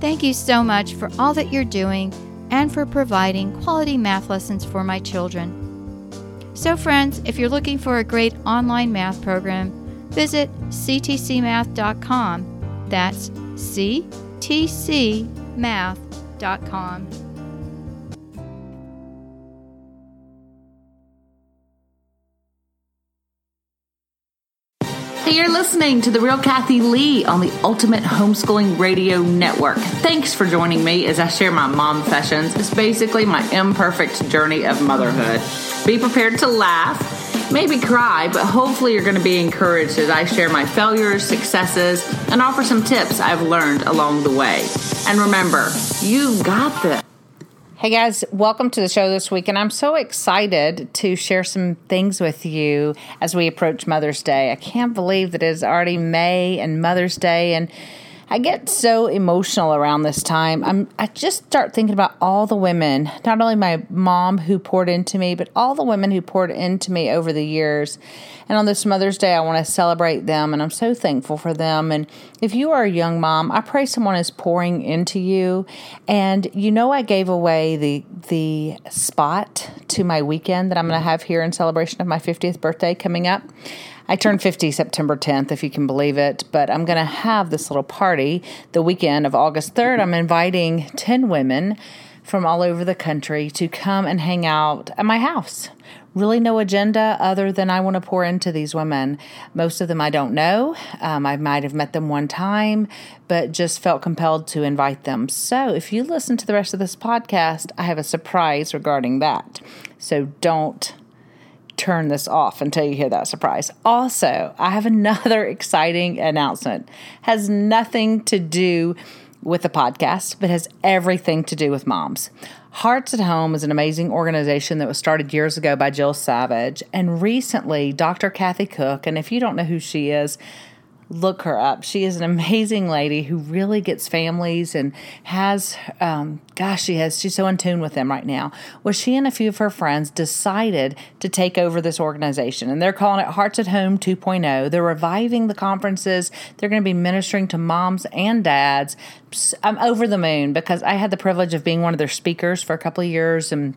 Thank you so much for all that you're doing and for providing quality math lessons for my children. So, friends, if you're looking for a great online math program, visit ctcmath.com. That's ctcmath.com. Hey, you're listening to The Real Kathy Lee on the Ultimate Homeschooling Radio Network. Thanks for joining me as I share my mom sessions. It's basically my imperfect journey of motherhood. Be prepared to laugh, maybe cry, but hopefully you're going to be encouraged as I share my failures, successes, and offer some tips I've learned along the way. And remember, you've got this. Hey guys, welcome to the show this week, and I'm so excited to share some things with you as we approach Mother's Day. I can't believe that it is already May and Mother's Day, and I get so emotional around this time. I'm I just start thinking about all the women, not only my mom who poured into me, but all the women who poured into me over the years. And on this Mother's Day, I want to celebrate them and I'm so thankful for them. And if you are a young mom, I pray someone is pouring into you. And you know I gave away the the spot to my weekend that I'm going to have here in celebration of my 50th birthday coming up. I turned 50 September 10th, if you can believe it, but I'm going to have this little party the weekend of August 3rd. I'm inviting 10 women from all over the country to come and hang out at my house. Really, no agenda other than I want to pour into these women. Most of them I don't know. Um, I might have met them one time, but just felt compelled to invite them. So, if you listen to the rest of this podcast, I have a surprise regarding that. So, don't turn this off until you hear that surprise. Also, I have another exciting announcement. Has nothing to do with the podcast, but has everything to do with moms. Hearts at Home is an amazing organization that was started years ago by Jill Savage. And recently, Dr. Kathy Koch, and if you don't know who she is, look her up. She is an amazing lady who really gets families and has, um, gosh, she has, she's so in tune with them right now. Well, she and a few of her friends decided to take over this organization and they're calling it Hearts at Home 2.0. They're reviving the conferences. They're going to be ministering to moms and dads. I'm over the moon because I had the privilege of being one of their speakers for a couple of years and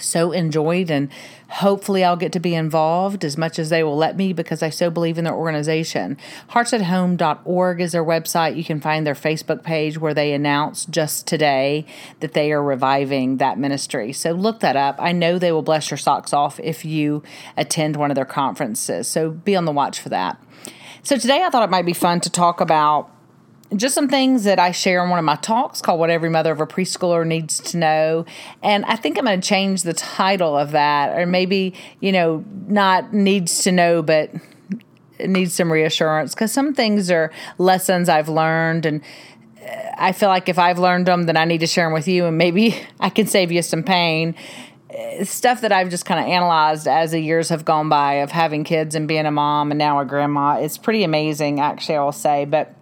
so enjoyed and hopefully I'll get to be involved as much as they will let me because I so believe in their organization. Heartsathome.org is their website. You can find their Facebook page where they announced just today that they are reviving that ministry. So look that up. I know they will bless your socks off if you attend one of their conferences. So be on the watch for that. So today I thought it might be fun to talk about just some things that I share in one of my talks called What Every Mother of a Preschooler Needs to Know. And I think I'm going to change the title of that, or maybe, you know, not needs to know, but needs some reassurance because some things are lessons I've learned and uh, I feel like if I've learned them, then I need to share them with you, and maybe I can save you some pain. Uh, stuff that I've just kind of analyzed as the years have gone by of having kids and being a mom and now a grandma. It's pretty amazing, actually, I will say. But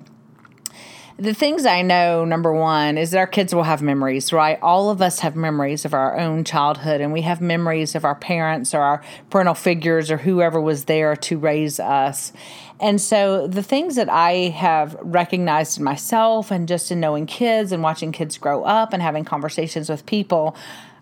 the things I know, number one, is that our kids will have memories, right? All of us have memories of our own childhood, and we have memories of our parents or our parental figures or whoever was there to raise us. And so, the things that I have recognized in myself and just in knowing kids and watching kids grow up and having conversations with people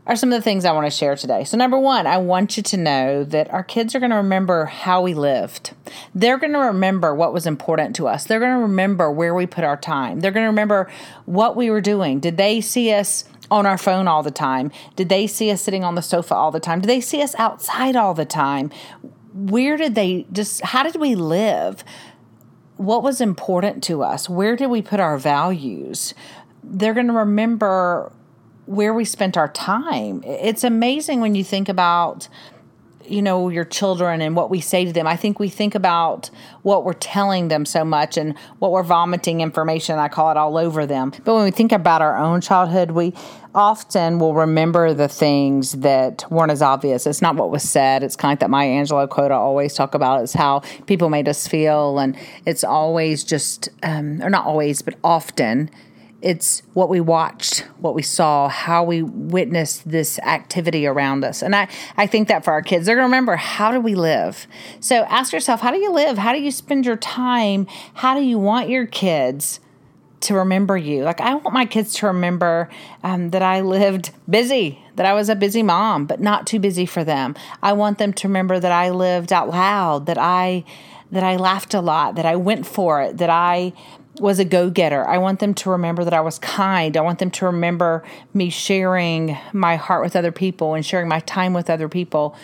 are some of the things I want to share today. So, number one, I want you to know that our kids are going to remember how we lived. They're going to remember what was important to us. They're going to remember where we put our time. They're going to remember what we were doing. Did they see us? on our phone all the time? Did they see us sitting on the sofa all the time? Did they see us outside all the time? Where did they just, how did we live? What was important to us? Where did we put our values? They're going to remember where we spent our time. It's amazing when you think about you know, your children and what we say to them. I think we think about what we're telling them so much and what we're vomiting information, I call it all over them. But when we think about our own childhood, we often will remember the things that weren't as obvious. It's not what was said. It's kind of like that Maya Angelou quote I always talk about. It's how people made us feel. And it's always just, um, or not always, but often it's what we watched, what we saw, how we witnessed this activity around us. And I, I think that for our kids, they're going to remember how do we live? So ask yourself, how do you live? How do you spend your time? How do you want your kids to remember you? Like, I want my kids to remember um, that I lived busy, that I was a busy mom, but not too busy for them. I want them to remember that I lived out loud, that I that I laughed a lot, that I went for it, that I was a go getter. I want them to remember that I was kind. I want them to remember me sharing my heart with other people and sharing my time with other people.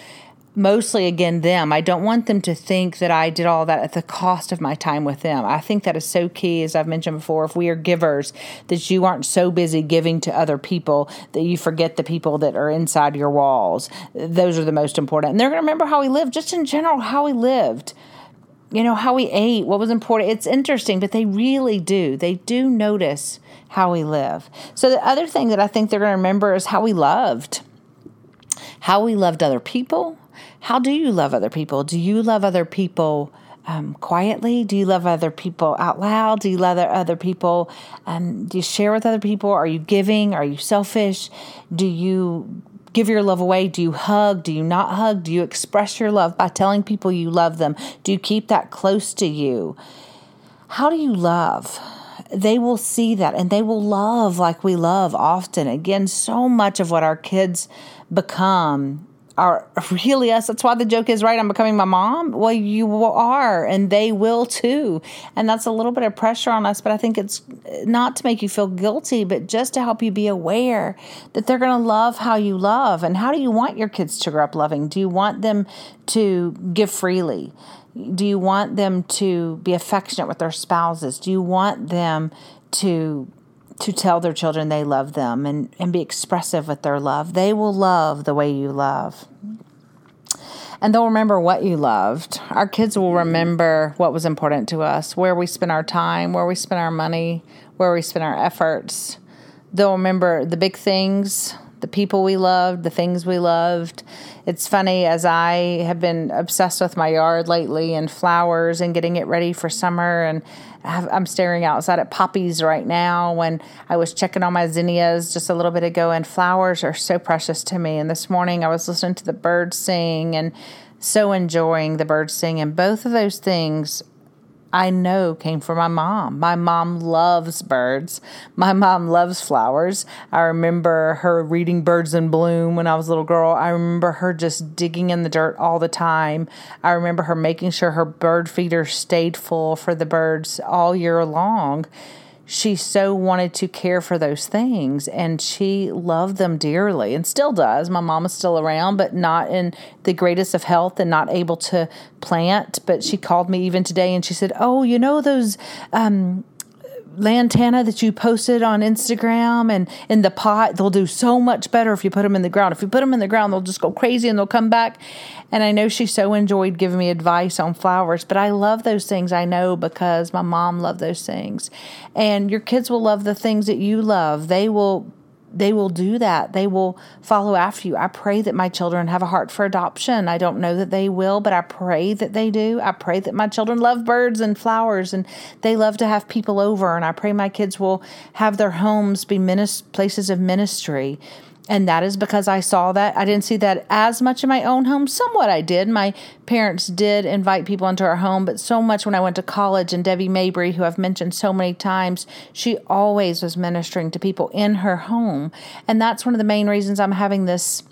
Mostly, again, them. I don't want them to think that I did all that at the cost of my time with them. I think that is so key, as I've mentioned before. If we are givers, that you aren't so busy giving to other people that you forget the people that are inside your walls. Those are the most important. And they're going to remember how we lived, just in general, how we lived you know, how we ate, what was important. It's interesting, but they really do. They do notice how we live. So, the other thing that I think they're going to remember is how we loved, how we loved other people. How do you love other people? Do you love other people? Um, quietly? Do you love other people out loud? Do you love other people? Um, do you share with other people? Are you giving? Are you selfish? Do you give your love away? Do you hug? Do you not hug? Do you express your love by telling people you love them? Do you keep that close to you? How do you love? They will see that and they will love like we love often. Again, so much of what our kids become are really us. That's why the joke is right. I'm becoming my mom. Well, you are, and they will too. And that's a little bit of pressure on us, but I think it's not to make you feel guilty, but just to help you be aware that they're going to love how you love. And how do you want your kids to grow up loving? Do you want them to give freely? Do you want them to be affectionate with their spouses? Do you want them to to tell their children they love them and, and be expressive with their love. They will love the way you love. And they'll remember what you loved. Our kids will remember what was important to us, where we spent our time, where we spent our money, where we spent our efforts. They'll remember the big things, the people we loved, the things we loved. It's funny as I have been obsessed with my yard lately and flowers and getting it ready for summer and I'm staring outside at poppies right now when I was checking on my zinnias just a little bit ago, and flowers are so precious to me. And this morning I was listening to the birds sing and so enjoying the birds sing. And both of those things I know came from my mom. My mom loves birds. My mom loves flowers. I remember her reading Birds in Bloom when I was a little girl. I remember her just digging in the dirt all the time. I remember her making sure her bird feeder stayed full for the birds all year long she so wanted to care for those things and she loved them dearly and still does. My mom is still around, but not in the greatest of health and not able to plant. But she called me even today and she said, Oh, you know, those um, lantana that you posted on Instagram and in the pot, they'll do so much better if you put them in the ground. If you put them in the ground, they'll just go crazy and they'll come back. And I know she so enjoyed giving me advice on flowers, but I love those things. I know because my mom loved those things. And your kids will love the things that you love. They will they will do that. They will follow after you. I pray that my children have a heart for adoption. I don't know that they will, but I pray that they do. I pray that my children love birds and flowers and they love to have people over. And I pray my kids will have their homes be minis- places of ministry and that is because I saw that. I didn't see that as much in my own home. Somewhat I did. My parents did invite people into our home, but so much when I went to college. And Debbie Mabry, who I've mentioned so many times, she always was ministering to people in her home. And that's one of the main reasons I'm having this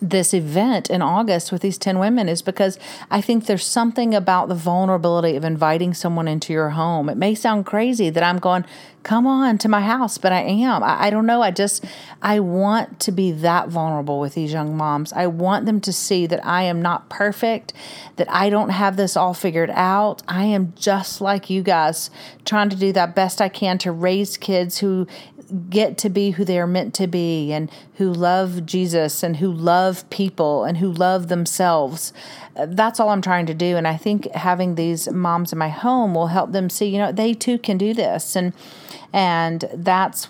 this event in August with these 10 women is because I think there's something about the vulnerability of inviting someone into your home. It may sound crazy that I'm going, come on to my house, but I am. I, I, don't know. I just, I want to be that vulnerable with these young moms. I want them to see that I am not perfect, that I don't have this all figured out. I am just like you guys, trying to do that best I can to raise kids who get to be who they are meant to be and who love Jesus and who love people and who love themselves. Uh, that's all I'm trying to do. And I think having these moms in my home will help them see, you know, they too can do this. And and that's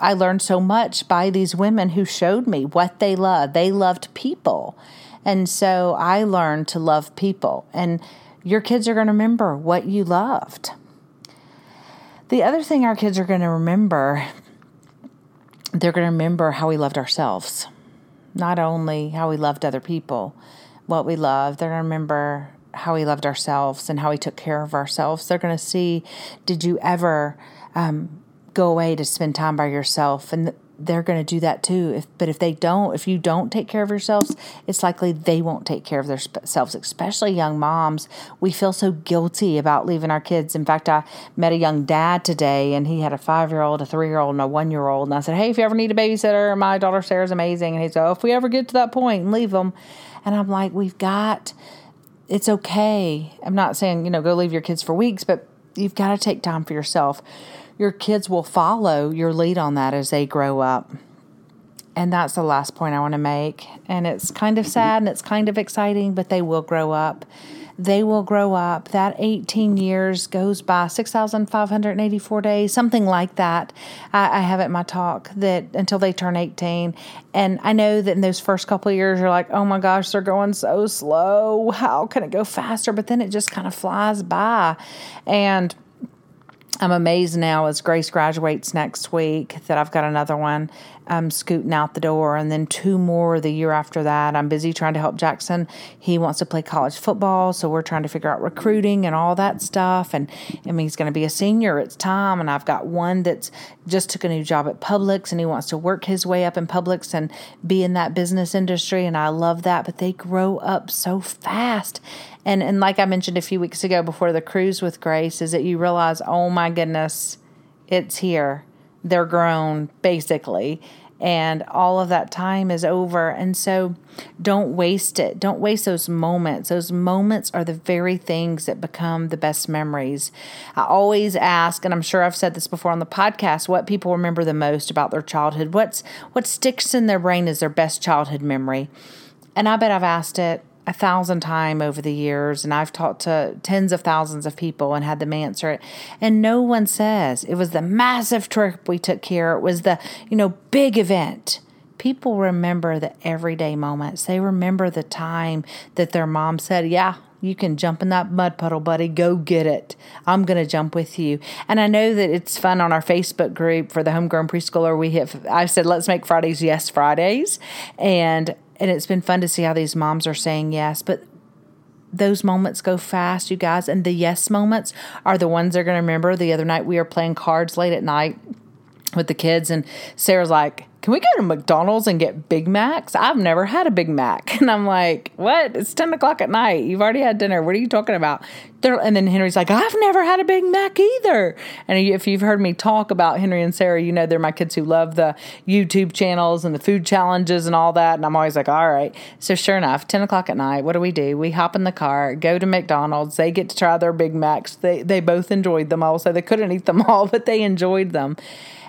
I learned so much by these women who showed me what they loved. They loved people. And so I learned to love people. And your kids are going to remember what you loved. The other thing our kids are going to remember, they're going to remember how we loved ourselves. Not only how we loved other people, what we loved, they're going to remember how we loved ourselves and how we took care of ourselves. They're going to see, did you ever um, go away to spend time by yourself? And they're going to do that too. If, but if they don't, if you don't take care of yourselves, it's likely they won't take care of themselves, especially young moms. We feel so guilty about leaving our kids. In fact, I met a young dad today and he had a five year old, a three year old, and a one year old. And I said, Hey, if you ever need a babysitter, my daughter Sarah's amazing. And he said, oh, if we ever get to that point and leave them. And I'm like, we've got, it's okay. I'm not saying, you know, go leave your kids for weeks, but you've got to take time for yourself your kids will follow your lead on that as they grow up. And that's the last point I want to make. And it's kind of sad and it's kind of exciting, but they will grow up. They will grow up. That 18 years goes by 6,584 days, something like that. I, I have it in my talk that until they turn 18. And I know that in those first couple years, you're like, oh my gosh, they're going so slow. How can it go faster? But then it just kind of flies by. And I'm amazed now as Grace graduates next week that I've got another one um, scooting out the door, and then two more the year after that. I'm busy trying to help Jackson. He wants to play college football, so we're trying to figure out recruiting and all that stuff. And I mean, he's going to be a senior. It's time, and I've got one that's just took a new job at Publix, and he wants to work his way up in Publix and be in that business industry. And I love that, but they grow up so fast. And and like I mentioned a few weeks ago before the cruise with Grace, is that you realize, oh my goodness, it's here they're grown basically and all of that time is over. And so don't waste it. Don't waste those moments. Those moments are the very things that become the best memories. I always ask, and I'm sure I've said this before on the podcast, what people remember the most about their childhood. What's what sticks in their brain is their best childhood memory. And I bet I've asked it a thousand times over the years, and I've talked to tens of thousands of people and had them answer it. And no one says it was the massive trip we took here, it was the, you know, big event. People remember the everyday moments. They remember the time that their mom said, Yeah, you can jump in that mud puddle, buddy. Go get it. I'm going to jump with you. And I know that it's fun on our Facebook group for the homegrown preschooler. We have, I said, let's make Fridays Yes Fridays. And and it's been fun to see how these moms are saying yes. But those moments go fast, you guys. And the yes moments are the ones they're going to remember. The other night we were playing cards late at night with the kids, and Sarah's like, can we go to McDonald's and get Big Macs? I've never had a Big Mac. And I'm like, what? It's 10 o'clock at night. You've already had dinner. What are you talking about? and then Henry's like, I've never had a Big Mac either. And if you've heard me talk about Henry and Sarah, you know they're my kids who love the YouTube channels and the food challenges and all that. And I'm always like, all right. So sure enough, 10 o'clock at night, what do we do? We hop in the car, go to McDonald's. They get to try their Big Macs. They, they both enjoyed them all. So they couldn't eat them all, but they enjoyed them.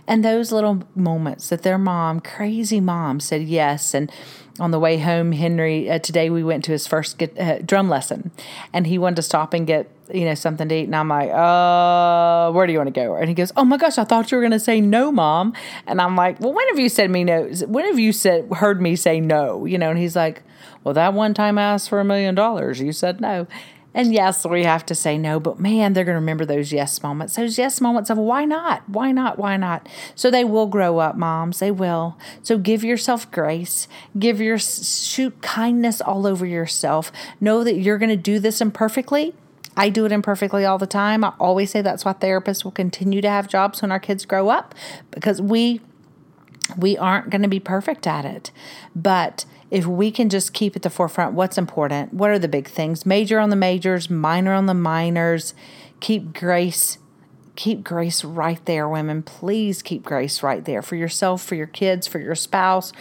And those little moments that their mom, crazy mom, said yes. And on the way home, Henry, uh, today we went to his first get, uh, drum lesson and he wanted to stop and get, you know, something to eat. And I'm like, uh, where do you want to go? And he goes, oh my gosh, I thought you were going to say no, mom. And I'm like, well, when have you said me no? When have you said, heard me say no? You know, and he's like, well, that one time I asked for a million dollars, you said no. And yes, we have to say no, but man, they're going to remember those yes moments, those yes moments of why not? Why not? Why not? So they will grow up, moms. They will. So give yourself grace. Give your shoot kindness all over yourself. Know that you're going to do this imperfectly. I do it imperfectly all the time. I always say that's why therapists will continue to have jobs when our kids grow up because we we aren't going to be perfect at it. But if we can just keep at the forefront what's important, what are the big things, major on the majors, minor on the minors, keep grace keep grace right there women please keep grace right there for yourself for your kids for your spouse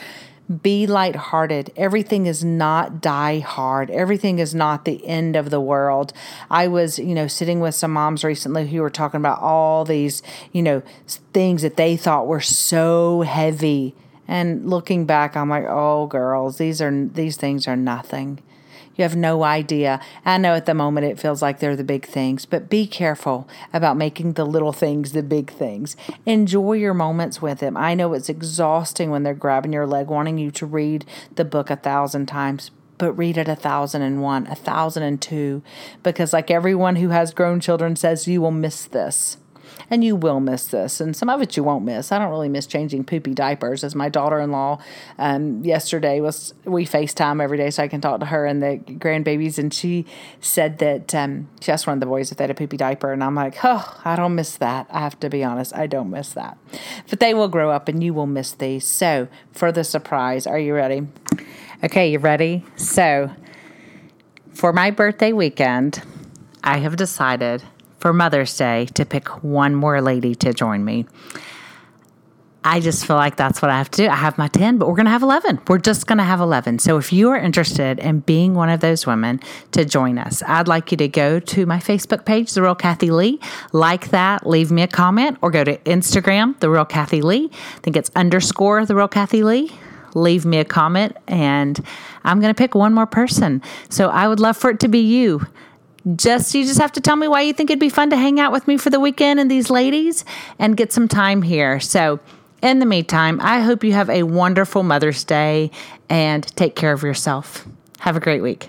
Be lighthearted. Everything is not die hard. Everything is not the end of the world. I was, you know, sitting with some moms recently who were talking about all these, you know, things that they thought were so heavy. And looking back, I'm like, oh, girls, these are these things are nothing. You have no idea. I know at the moment it feels like they're the big things, but be careful about making the little things the big things. Enjoy your moments with them. I know it's exhausting when they're grabbing your leg, wanting you to read the book a thousand times, but read it a thousand and one, a thousand and two, because like everyone who has grown children says, you will miss this and you will miss this. And some of it you won't miss. I don't really miss changing poopy diapers, as my daughter in law um, yesterday was. We FaceTime every day so I can talk to her and the grandbabies, and she said that um, she asked one of the boys if they had a poopy diaper, and I'm like, oh, I don't miss that. I have to be honest, I don't miss that. But they will grow up, and you will miss these. So for the surprise, are you ready? Okay, you ready? So for my birthday weekend, I have decided for Mother's Day to pick one more lady to join me. I just feel like that's what I have to do. I have my 10, but we're going to have 11. We're just going to have 11. So if you are interested in being one of those women to join us, I'd like you to go to my Facebook page, The Real Kathy Lee, like that, leave me a comment, or go to Instagram, The Real Kathy Lee. I think it's underscore The Real Kathy Lee. Leave me a comment, and I'm going to pick one more person. So I would love for it to be you just you just have to tell me why you think it'd be fun to hang out with me for the weekend and these ladies and get some time here. So, in the meantime, I hope you have a wonderful Mother's Day and take care of yourself. Have a great week.